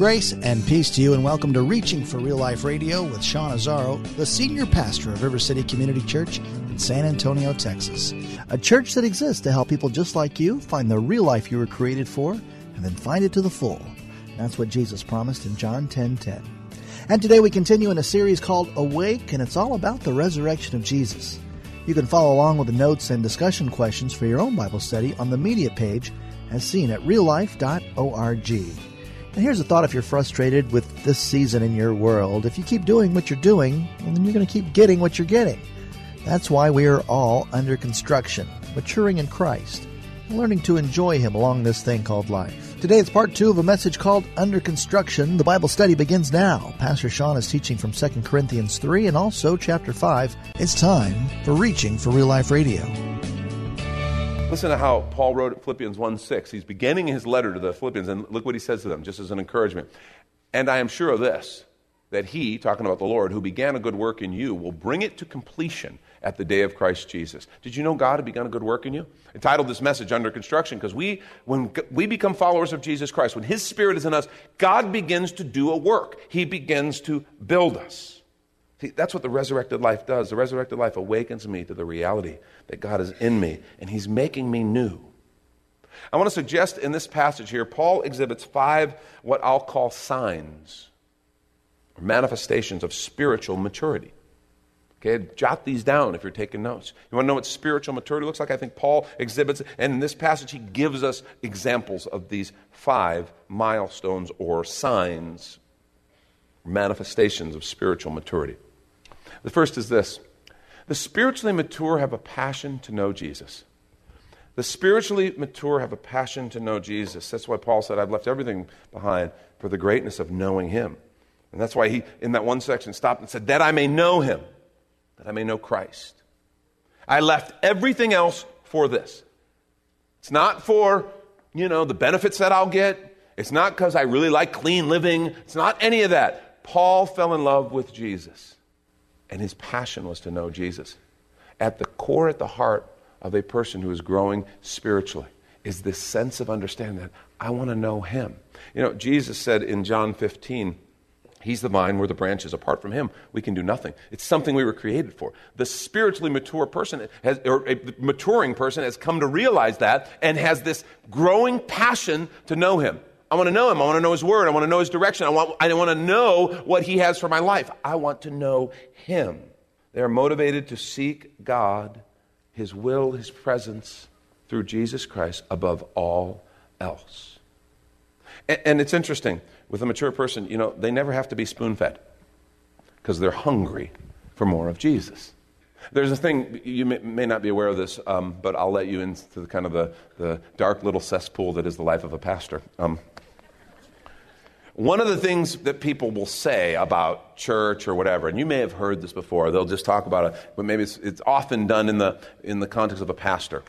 Grace and peace to you, and welcome to Reaching for Real Life Radio with Sean Azzaro, the senior pastor of River City Community Church in San Antonio, Texas. A church that exists to help people just like you find the real life you were created for and then find it to the full. That's what Jesus promised in John 10 10. And today we continue in a series called Awake, and it's all about the resurrection of Jesus. You can follow along with the notes and discussion questions for your own Bible study on the media page as seen at reallife.org. And here's a thought if you're frustrated with this season in your world. If you keep doing what you're doing, well, then you're going to keep getting what you're getting. That's why we are all under construction, maturing in Christ, and learning to enjoy Him along this thing called life. Today it's part two of a message called Under Construction. The Bible study begins now. Pastor Sean is teaching from 2 Corinthians 3 and also chapter 5. It's time for Reaching for Real Life Radio. Listen to how Paul wrote Philippians 1 6. He's beginning his letter to the Philippians, and look what he says to them, just as an encouragement. And I am sure of this, that he, talking about the Lord, who began a good work in you, will bring it to completion at the day of Christ Jesus. Did you know God had begun a good work in you? I titled this message Under Construction because we, when we become followers of Jesus Christ, when His Spirit is in us, God begins to do a work. He begins to build us. See, that's what the resurrected life does. The resurrected life awakens me to the reality that God is in me and He's making me new. I want to suggest in this passage here, Paul exhibits five what I'll call signs or manifestations of spiritual maturity. Okay, jot these down if you're taking notes. You want to know what spiritual maturity looks like? I think Paul exhibits, and in this passage, he gives us examples of these five milestones or signs, manifestations of spiritual maturity. The first is this the spiritually mature have a passion to know Jesus. The spiritually mature have a passion to know Jesus. That's why Paul said, I've left everything behind for the greatness of knowing him. And that's why he, in that one section, stopped and said, That I may know him, that I may know Christ. I left everything else for this. It's not for, you know, the benefits that I'll get. It's not because I really like clean living. It's not any of that. Paul fell in love with Jesus and his passion was to know Jesus. At the core, at the heart of a person who is growing spiritually, is this sense of understanding that I want to know him. You know, Jesus said in John 15, He's the vine, we're the branches. Apart from him, we can do nothing. It's something we were created for. The spiritually mature person, has, or a maturing person, has come to realize that and has this growing passion to know him. I want to know him. I want to know his word. I want to know his direction. I want, I want to know what he has for my life. I want to know him. They are motivated to seek God, his will, his presence through Jesus Christ above all else. And, and it's interesting with a mature person, you know, they never have to be spoon fed because they're hungry for more of Jesus. There's a thing, you may, may not be aware of this, um, but I'll let you into the kind of the, the dark little cesspool that is the life of a pastor. Um, one of the things that people will say about church or whatever, and you may have heard this before, they'll just talk about it, but maybe it's, it's often done in the, in the context of a pastor.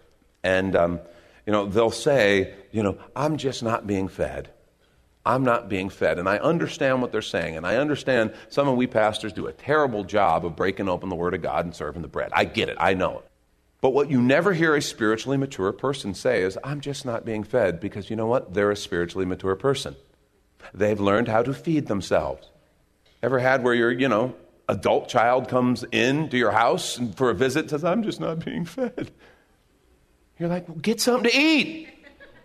And, um, you know, they'll say, you know, I'm just not being fed. I'm not being fed. And I understand what they're saying. And I understand some of we pastors do a terrible job of breaking open the Word of God and serving the bread. I get it. I know it. But what you never hear a spiritually mature person say is, I'm just not being fed because you know what? They're a spiritually mature person. They've learned how to feed themselves. Ever had where your, you know, adult child comes in to your house for a visit and says, I'm just not being fed. You're like, well, get something to eat.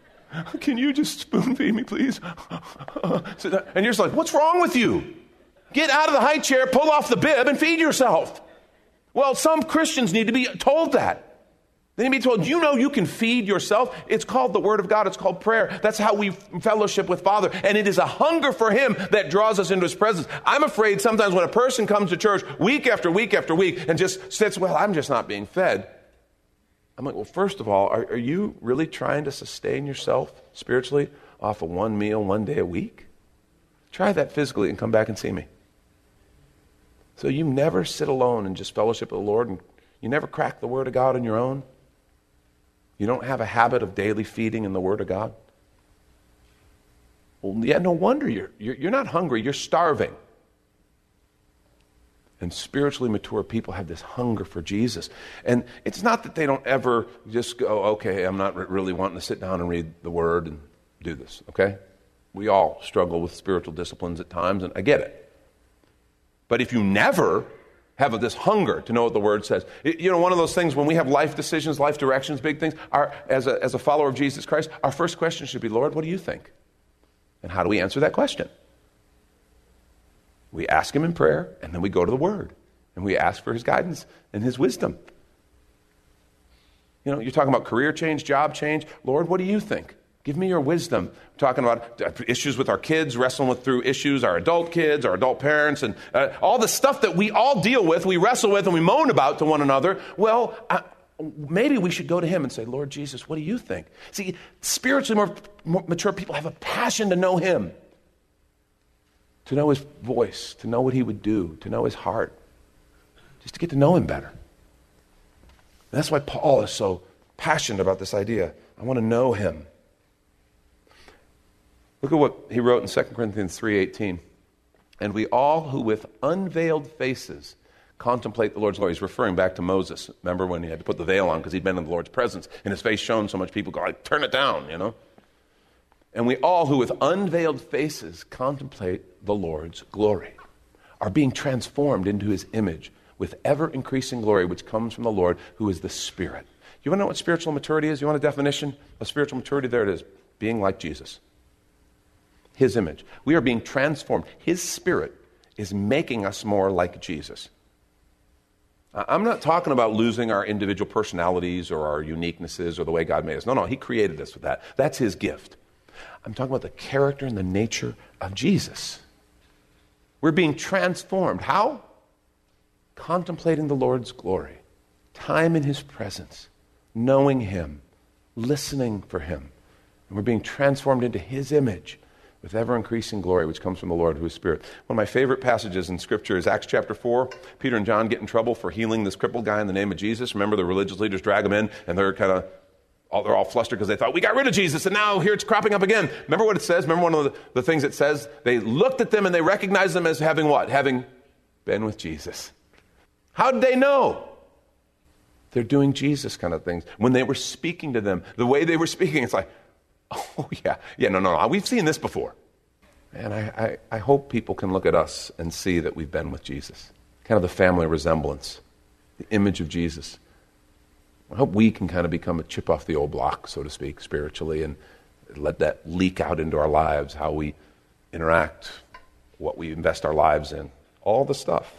Can you just spoon feed me, please? and you're just like, what's wrong with you? Get out of the high chair, pull off the bib, and feed yourself. Well, some Christians need to be told that. They need to be told, you know, you can feed yourself. It's called the Word of God. It's called prayer. That's how we fellowship with Father. And it is a hunger for Him that draws us into His presence. I'm afraid sometimes when a person comes to church week after week after week and just sits, well, I'm just not being fed. I'm like, well, first of all, are, are you really trying to sustain yourself spiritually off of one meal one day a week? Try that physically and come back and see me. So you never sit alone and just fellowship with the Lord and you never crack the Word of God on your own? You don't have a habit of daily feeding in the Word of God? Well, yeah, no wonder you're, you're, you're not hungry, you're starving. And spiritually mature people have this hunger for Jesus. And it's not that they don't ever just go, okay, I'm not really wanting to sit down and read the Word and do this, okay? We all struggle with spiritual disciplines at times, and I get it. But if you never have this hunger to know what the Word says, you know, one of those things when we have life decisions, life directions, big things, our, as, a, as a follower of Jesus Christ, our first question should be, Lord, what do you think? And how do we answer that question? We ask Him in prayer, and then we go to the Word, and we ask for His guidance and His wisdom. You know, you're talking about career change, job change. Lord, what do you think? Give me your wisdom. We're talking about uh, issues with our kids, wrestling with through issues, our adult kids, our adult parents, and uh, all the stuff that we all deal with, we wrestle with, and we moan about to one another. Well, uh, maybe we should go to Him and say, Lord Jesus, what do you think? See, spiritually more, more mature people have a passion to know Him to know his voice, to know what he would do, to know his heart, just to get to know him better. And that's why Paul is so passionate about this idea. I want to know him. Look at what he wrote in 2 Corinthians 3:18. And we all who with unveiled faces contemplate the Lord's glory. He's referring back to Moses. Remember when he had to put the veil on because he'd been in the Lord's presence and his face shone so much people go, like, turn it down, you know? And we all who with unveiled faces contemplate the Lord's glory are being transformed into his image with ever increasing glory, which comes from the Lord, who is the Spirit. You want to know what spiritual maturity is? You want a definition of spiritual maturity? There it is being like Jesus. His image. We are being transformed. His Spirit is making us more like Jesus. I'm not talking about losing our individual personalities or our uniquenesses or the way God made us. No, no, He created us with that. That's His gift. I'm talking about the character and the nature of Jesus. We're being transformed. How? Contemplating the Lord's glory, time in His presence, knowing Him, listening for Him. And we're being transformed into His image with ever increasing glory, which comes from the Lord who is Spirit. One of my favorite passages in Scripture is Acts chapter 4. Peter and John get in trouble for healing this crippled guy in the name of Jesus. Remember, the religious leaders drag him in, and they're kind of all, they're all flustered because they thought, we got rid of Jesus and now here it's cropping up again. Remember what it says? Remember one of the, the things it says? They looked at them and they recognized them as having what? Having been with Jesus. How did they know? They're doing Jesus kind of things. When they were speaking to them, the way they were speaking, it's like, oh, yeah, yeah, no, no, no, we've seen this before. And I, I, I hope people can look at us and see that we've been with Jesus. Kind of the family resemblance, the image of Jesus. I hope we can kind of become a chip off the old block, so to speak, spiritually, and let that leak out into our lives, how we interact, what we invest our lives in, all the stuff.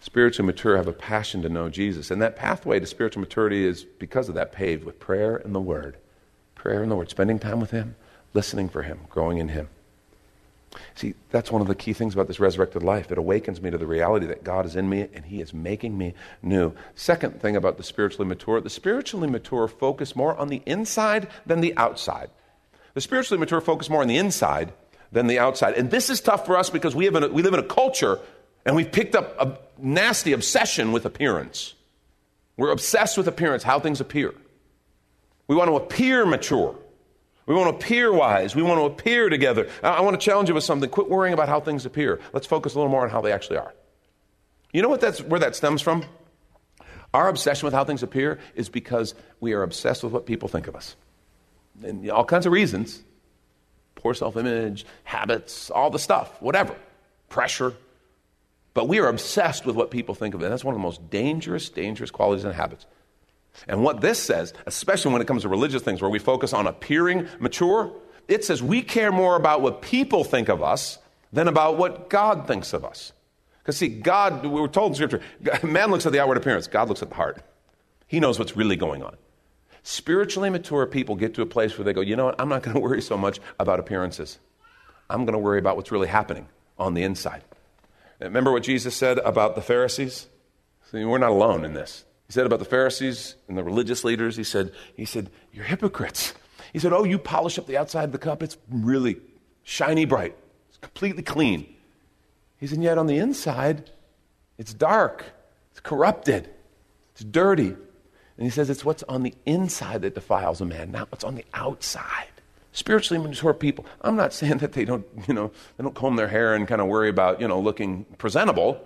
Spiritually mature have a passion to know Jesus. And that pathway to spiritual maturity is because of that paved with prayer and the Word. Prayer in the Word, spending time with Him, listening for Him, growing in Him. See, that's one of the key things about this resurrected life. It awakens me to the reality that God is in me and He is making me new. Second thing about the spiritually mature the spiritually mature focus more on the inside than the outside. The spiritually mature focus more on the inside than the outside. And this is tough for us because we, have we live in a culture and we've picked up a nasty obsession with appearance. We're obsessed with appearance, how things appear. We want to appear mature. We want to appear wise. We want to appear together. I, want to challenge you with something. Quit worrying about how things appear. Let's focus a little more on how they actually are. You know what that's, where that stems from? Our obsession with how things appear is because we are obsessed with what people think of us. And all kinds of reasons poor self image, habits, all the stuff, whatever, pressure. But we are obsessed with what people think of it. That's one of the most dangerous, dangerous qualities and habits. And what this says, especially when it comes to religious things where we focus on appearing mature, it says we care more about what people think of us than about what God thinks of us. Because, see, God, we were told in Scripture, man looks at the outward appearance, God looks at the heart. He knows what's really going on. Spiritually mature people get to a place where they go, you know what, I'm not going to worry so much about appearances. I'm going to worry about what's really happening on the inside. Remember what Jesus said about the Pharisees? See, we're not alone in this. He said about the Pharisees and the religious leaders, he said, he said, You're hypocrites. He said, Oh, you polish up the outside of the cup, it's really shiny bright, it's completely clean. He said, Yet on the inside, it's dark, it's corrupted, it's dirty. And he says, It's what's on the inside that defiles a man, not what's on the outside. Spiritually mature people, I'm not saying that they don't, you know, they don't comb their hair and kind of worry about, you know, looking presentable.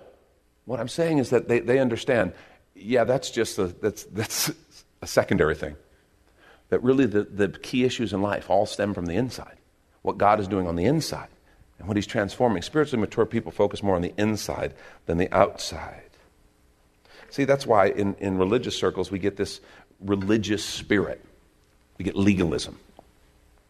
What I'm saying is that they, they understand yeah, that's just a, that's, that's a secondary thing. That really the, the key issues in life all stem from the inside. What God is doing on the inside and what He's transforming. Spiritually mature people focus more on the inside than the outside. See, that's why in, in religious circles we get this religious spirit. We get legalism.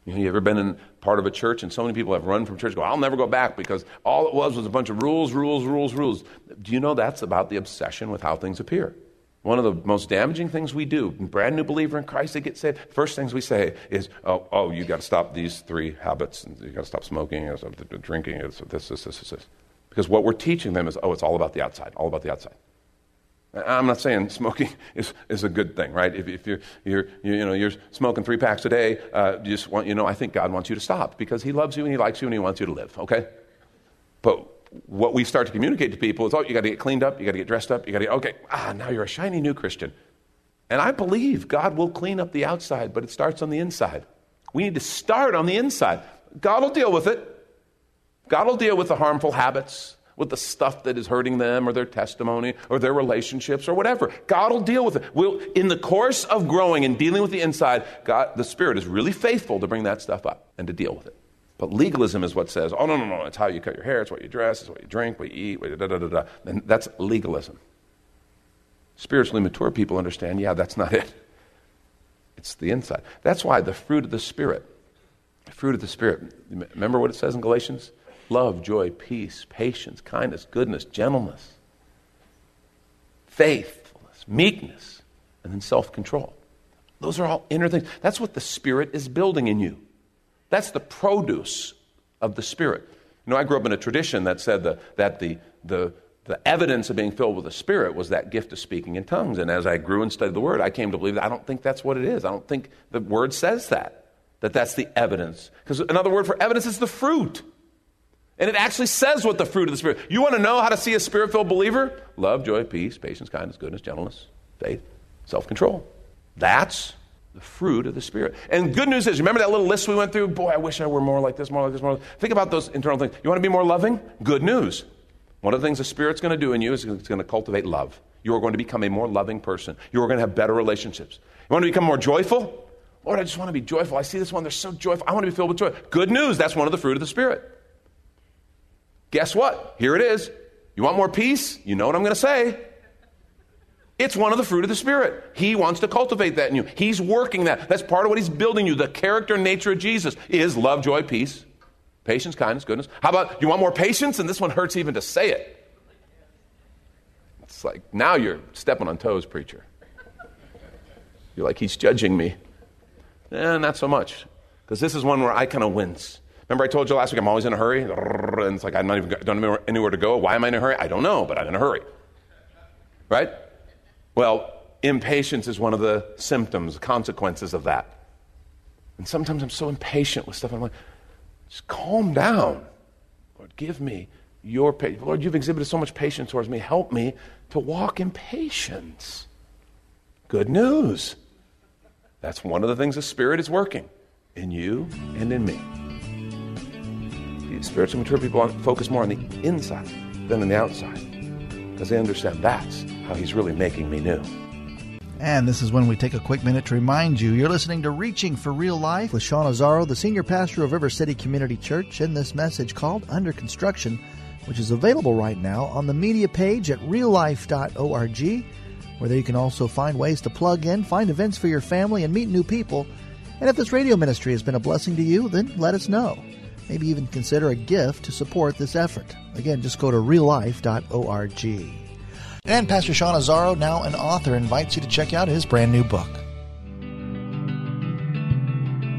You, know, you ever been in part of a church and so many people have run from church go, I'll never go back because all it was was a bunch of rules, rules, rules, rules. Do you know that's about the obsession with how things appear? One of the most damaging things we do, brand new believer in Christ, they get saved. First things we say is, "Oh, oh, you got to stop these three habits. You got to stop smoking, you got to stop drinking, this, this, this, this, this." Because what we're teaching them is, "Oh, it's all about the outside, all about the outside." I'm not saying smoking is, is a good thing, right? If, if you're, you're, you know, you're smoking three packs a day, uh, just want, you know, I think God wants you to stop because He loves you and He likes you and He wants you to live, okay? But what we start to communicate to people is, oh, you got to get cleaned up, you got to get dressed up, you got to get, okay, ah, now you're a shiny new Christian. And I believe God will clean up the outside, but it starts on the inside. We need to start on the inside. God will deal with it. God will deal with the harmful habits, with the stuff that is hurting them or their testimony or their relationships or whatever. God will deal with it. We'll, in the course of growing and dealing with the inside, God, the Spirit is really faithful to bring that stuff up and to deal with it. But legalism is what says, oh, no, no, no, it's how you cut your hair, it's what you dress, it's what you drink, what you eat, da, da, da, da. And that's legalism. Spiritually mature people understand, yeah, that's not it. It's the inside. That's why the fruit of the Spirit, the fruit of the Spirit, remember what it says in Galatians? Love, joy, peace, patience, kindness, goodness, gentleness, faithfulness, meekness, and then self control. Those are all inner things. That's what the Spirit is building in you. That's the produce of the Spirit. You know, I grew up in a tradition that said the, that the, the, the evidence of being filled with the Spirit was that gift of speaking in tongues. And as I grew and studied the Word, I came to believe that I don't think that's what it is. I don't think the Word says that, that that's the evidence. Because another word for evidence is the fruit. And it actually says what the fruit of the Spirit. You want to know how to see a spirit filled believer? Love, joy, peace, patience, kindness, goodness, gentleness, faith, self control. That's the fruit of the Spirit. And good news is, remember that little list we went through? Boy, I wish I were more like this, more like this, more like this. Think about those internal things. You want to be more loving? Good news. One of the things the Spirit's going to do in you is it's going to cultivate love. You are going to become a more loving person. You are going to have better relationships. You want to become more joyful? Lord, I just want to be joyful. I see this one, they're so joyful. I want to be filled with joy. Good news, that's one of the fruit of the Spirit. Guess what? Here it is. You want more peace? You know what I'm going to say. It's one of the fruit of the Spirit. He wants to cultivate that in you. He's working that. That's part of what He's building you. The character and nature of Jesus is love, joy, peace, patience, kindness, goodness. How about you want more patience? And this one hurts even to say it. It's like now you're stepping on toes, preacher. You're like, He's judging me. Eh, not so much. Because this is one where I kind of wince. Remember, I told you last week I'm always in a hurry? And it's like I don't even don't have anywhere to go. Why am I in a hurry? I don't know, but I'm in a hurry. Right? Well, impatience is one of the symptoms, consequences of that. And sometimes I'm so impatient with stuff. I'm like, just calm down. Lord, give me your patience. Lord, you've exhibited so much patience towards me. Help me to walk in patience. Good news. That's one of the things the Spirit is working in you and in me spiritually mature people focus more on the inside than on the outside because they understand that's how he's really making me new. And this is when we take a quick minute to remind you you're listening to Reaching for Real Life with Sean Azzaro, the senior pastor of River City Community Church, in this message called Under Construction, which is available right now on the media page at reallife.org, where there you can also find ways to plug in, find events for your family, and meet new people. And if this radio ministry has been a blessing to you, then let us know maybe even consider a gift to support this effort. Again, just go to reallife.org. And Pastor Sean Azzaro, now an author, invites you to check out his brand new book.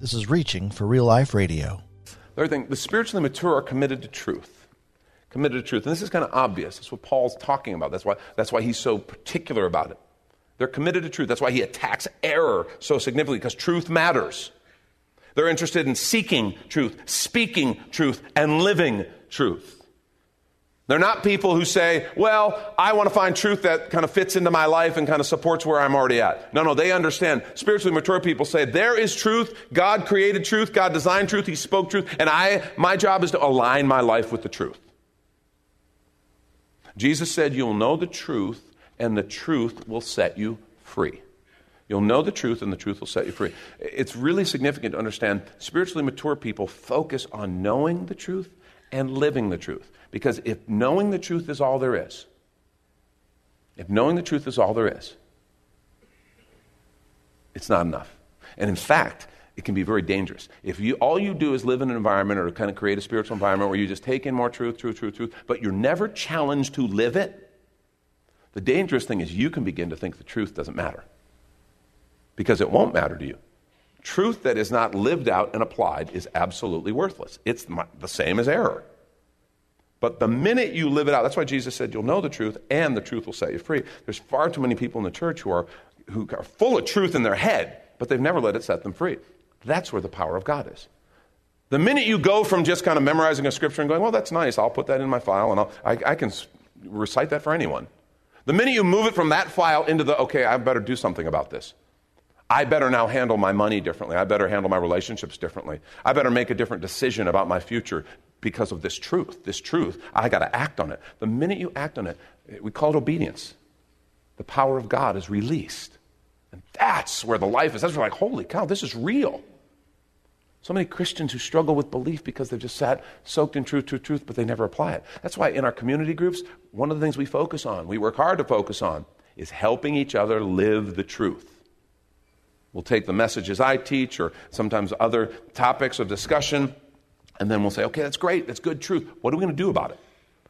This is Reaching for Real Life Radio. Third thing, the spiritually mature are committed to truth. Committed to truth. And this is kind of obvious. That's what Paul's talking about. That's why, that's why he's so particular about it. They're committed to truth. That's why he attacks error so significantly, because truth matters. They're interested in seeking truth, speaking truth, and living truth. They're not people who say, well, I want to find truth that kind of fits into my life and kind of supports where I'm already at. No, no, they understand. Spiritually mature people say, there is truth. God created truth. God designed truth. He spoke truth. And I, my job is to align my life with the truth. Jesus said, you'll know the truth and the truth will set you free. You'll know the truth, and the truth will set you free. It's really significant to understand spiritually mature people focus on knowing the truth and living the truth. Because if knowing the truth is all there is, if knowing the truth is all there is, it's not enough. And in fact, it can be very dangerous. If you, all you do is live in an environment or kind of create a spiritual environment where you just take in more truth, truth, truth, truth, but you're never challenged to live it, the dangerous thing is you can begin to think the truth doesn't matter. Because it won't matter to you. Truth that is not lived out and applied is absolutely worthless. It's the same as error. But the minute you live it out, that's why Jesus said you'll know the truth and the truth will set you free. There's far too many people in the church who are, who are full of truth in their head, but they've never let it set them free. That's where the power of God is. The minute you go from just kind of memorizing a scripture and going, well, that's nice, I'll put that in my file and I'll, I, I can recite that for anyone. The minute you move it from that file into the, okay, I better do something about this. I better now handle my money differently. I better handle my relationships differently. I better make a different decision about my future because of this truth. This truth, I got to act on it. The minute you act on it, we call it obedience. The power of God is released. And that's where the life is. That's where, like, holy cow, this is real. So many Christians who struggle with belief because they've just sat soaked in truth, truth, truth, but they never apply it. That's why in our community groups, one of the things we focus on, we work hard to focus on, is helping each other live the truth. We'll take the messages I teach or sometimes other topics of discussion and then we'll say, okay, that's great, that's good truth. What are we going to do about it?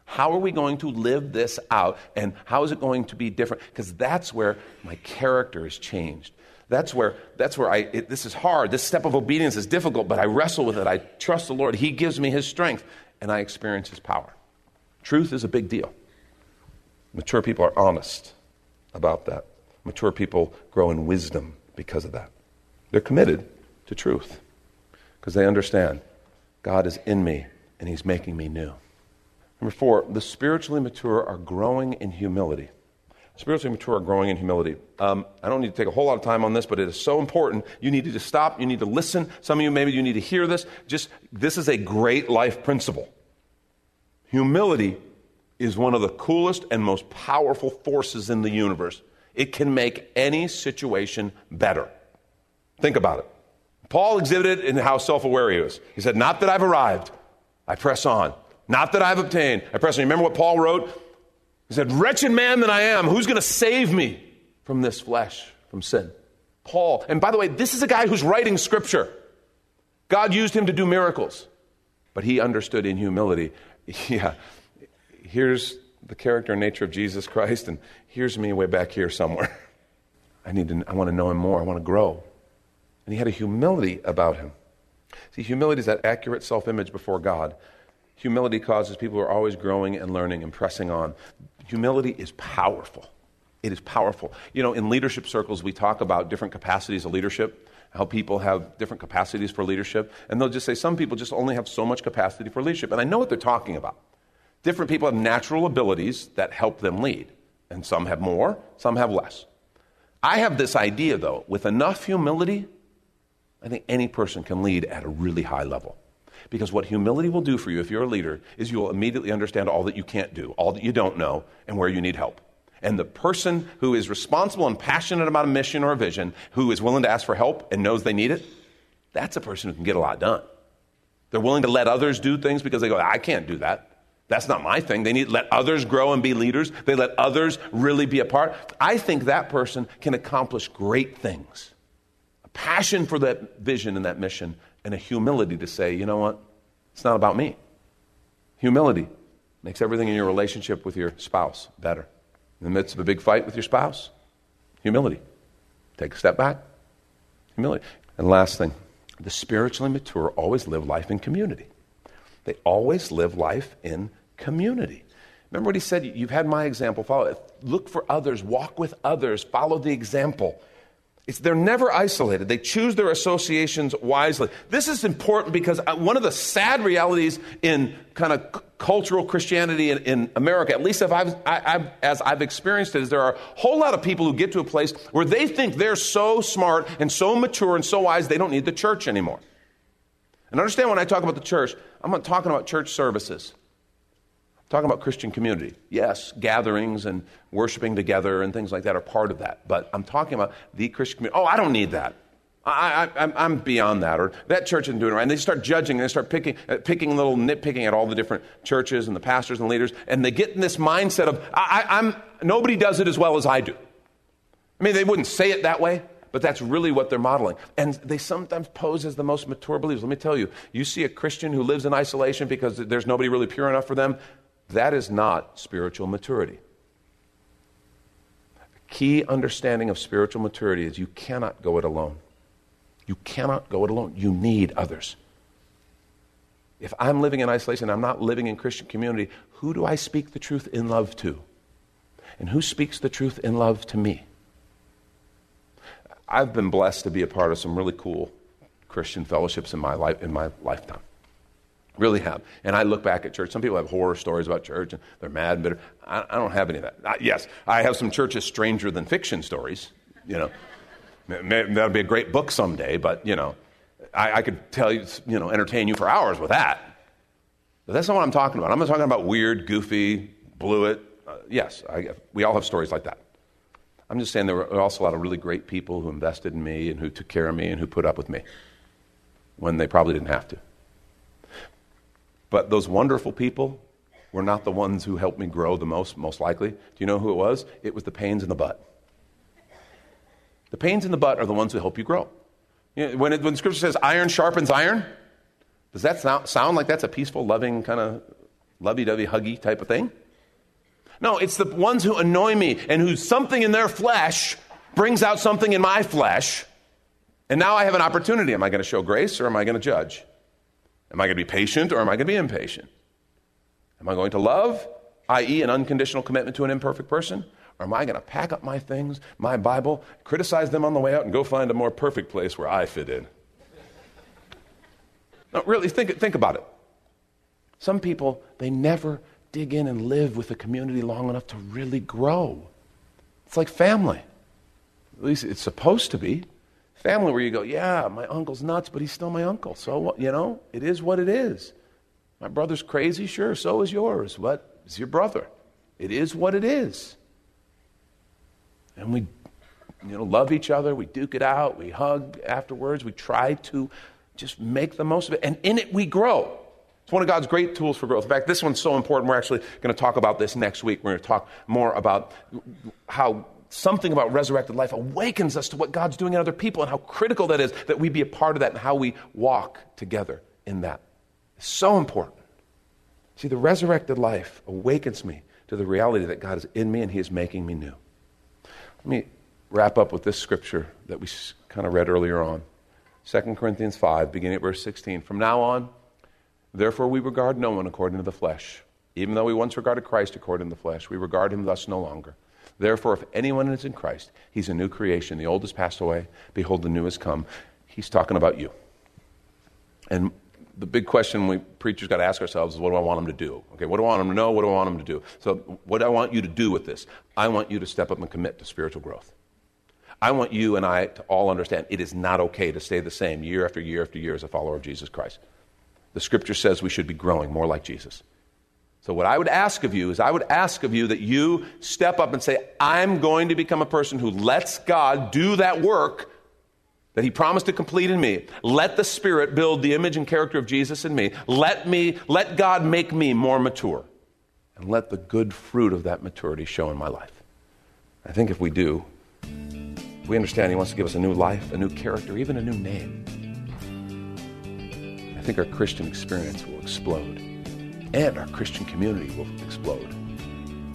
How are we going to live this out? And how is it going to be different? Because that's where my character is changed. That's where, that's where I, it, this is hard. This step of obedience is difficult, but I wrestle with it. I trust the Lord. He gives me His strength, and I experience His power. Truth is a big deal. Mature people are honest about that. Mature people grow in wisdom because of that. They're committed to truth because they understand God is in me and he's making me new. Number four, the spiritually mature are growing in humility. Spiritually mature are growing in humility. Um, I don't need to take a whole lot of time on this, but it is so important. You need to just stop. You need to listen. Some of you, maybe you need to hear this. Just, this is a great life principle. Humility is one of the coolest and most powerful forces in the universe. It can make any situation better. Think about it. Paul exhibited in how self aware he was. He said, Not that I've arrived, I press on. Not that I've obtained, I press on. Remember what Paul wrote? He said, Wretched man that I am, who's going to save me from this flesh, from sin? Paul. And by the way, this is a guy who's writing scripture. God used him to do miracles, but he understood in humility. Yeah, here's the character and nature of Jesus Christ, and here's me way back here somewhere. I need to, I want to know him more. I want to grow. And he had a humility about him. See, humility is that accurate self image before God. Humility causes people who are always growing and learning and pressing on. Humility is powerful. It is powerful. You know, in leadership circles, we talk about different capacities of leadership. how people have different capacities for leadership. And they'll just say some people just only have so much capacity for leadership. And I know what they're talking about. Different people have natural abilities that help them lead. And some have more, some have less. I have this idea, though, with enough humility, I think any person can lead at a really high level. Because what humility will do for you if you're a leader is you will immediately understand all that you can't do, all that you don't know, and where you need help. And the person who is responsible and passionate about a mission or a vision, who is willing to ask for help and knows they need it, that's a person who can get a lot done. They're willing to let others do things because they go, I can't do that. That's not my thing. They need to let others grow and be leaders. They let others really be a part. I think that person can accomplish great things. A passion for that vision and that mission, and a humility to say, you know what? It's not about me. Humility makes everything in your relationship with your spouse better. In the midst of a big fight with your spouse, humility. Take a step back. Humility. And last thing, the spiritually mature always live life in community. They always live life in community. Remember what he said? You've had my example. Follow it. Look for others. Walk with others. Follow the example. It's, they're never isolated. They choose their associations wisely. This is important because uh, one of the sad realities in kind of c- cultural Christianity in, in, America, at least I've, I, I've, as I've experienced it, is there are a whole lot of people who get to a place where they think they're so smart and so mature and so wise they don't need the church anymore. And understand when I talk about the church, I'm not talking about church services talking about Christian community. Yes, gatherings and worshiping together and things like that are part of that. But I'm talking about the Christian community. Oh, I don't need that. I, am beyond that. Or that church isn't doing it right. And they start judging and they start picking, uh, picking little nitpicking at all the different churches and the pastors and leaders. And they get in this mindset of, I, I'm, nobody does it as well as I do. I mean, they wouldn't say it that way, but that's really what they're modeling. And they sometimes pose as the most mature believers. Let me tell you, you see a Christian who lives in isolation because there's nobody really pure enough for them, that is not spiritual maturity. A key understanding of spiritual maturity is you cannot go it alone. You cannot go it alone. You need others. If I'm living in isolation, I'm not living in Christian community, who do I speak the truth in love to? And who speaks the truth in love to me? I've been blessed to be a part of some really cool Christian fellowships in my life in my lifetime. Really have. And I look back at church. Some people have horror stories about church and they're mad and bitter. I, I don't have any of that. I, yes, I have some churches stranger than fiction stories. You know, that'd be a great book someday, but, you know, I, I could tell you, you know, entertain you for hours with that. But that's not what I'm talking about. I'm not talking about weird, goofy, blew it. Uh, yes, I, we all have stories like that. I'm just saying there were also a lot of really great people who invested in me and who took care of me and who put up with me when they probably didn't have to. But those wonderful people were not the ones who helped me grow the most, most likely. Do you know who it was? It was the pains in the butt. The pains in the butt are the ones who help you grow. You know, when, it, when scripture says iron sharpens iron, does that sound, sound like that's a peaceful, loving, kind of lovey dovey, huggy type of thing? No, it's the ones who annoy me and who something in their flesh brings out something in my flesh. And now I have an opportunity. Am I going to show grace or am I going to judge? Am I going to be patient or am I going to be impatient? Am I going to love, i.e., an unconditional commitment to an imperfect person? Or am I going to pack up my things, my Bible, criticize them on the way out, and go find a more perfect place where I fit in? no, really, think, think about it. Some people, they never dig in and live with a community long enough to really grow. It's like family. At least it's supposed to be family where you go, yeah, my uncle's nuts, but he's still my uncle. So, you know, it is what it is. My brother's crazy, sure, so is yours. but is your brother? It is what it is. And we, you know, love each other. We duke it out. We hug afterwards. We try to just make the most of it. And in it, we grow. It's one of God's great tools for growth. In fact, this one's so important. We're actually going to talk about this next week. We're going to talk more about how something about resurrected life awakens us to what God's doing in other people and how critical that is that we be a part of that and how we walk together in that. It's so important. See, the resurrected life awakens me to the reality that God is in me and He is making me new. Let me wrap up with this scripture that we kind of read earlier on 2 Corinthians 5, beginning at verse 16. From now on, therefore, we regard no one according to the flesh. Even though we once regarded Christ according to the flesh, we regard him thus no longer. Therefore, if anyone is in Christ, he's a new creation. The old has passed away. Behold, the new has come. he's talking about you. And the big question we preachers got to ask ourselves is what do I want them to do? Okay, what do I want them to know? What do I want them to do? So, what do I want you to do with this? I want you to step up and commit to spiritual growth. I want you and I to all understand it is not okay to stay the same year after year after year as a follower of Jesus Christ. The scripture says we should be growing more like Jesus. So, what I would ask of you is, I would ask of you that you step up and say, I'm going to become a person who lets God do that work that He promised to complete in me. Let the Spirit build the image and character of Jesus in me. Let me, let God make me more mature. And let the good fruit of that maturity show in my life. I think if we do, we understand He wants to give us a new life, a new character, even a new name. I think our Christian experience will explode and our Christian community will explode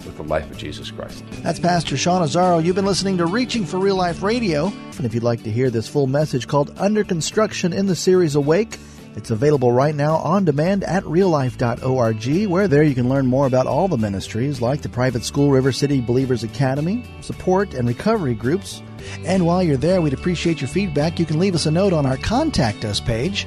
with the life of Jesus Christ. That's Pastor Sean Azzaro. You've been listening to Reaching for Real Life Radio. And if you'd like to hear this full message called Under Construction in the series Awake, it's available right now on demand at reallife.org, where there you can learn more about all the ministries like the private school River City Believers Academy, support and recovery groups. And while you're there, we'd appreciate your feedback. You can leave us a note on our Contact Us page.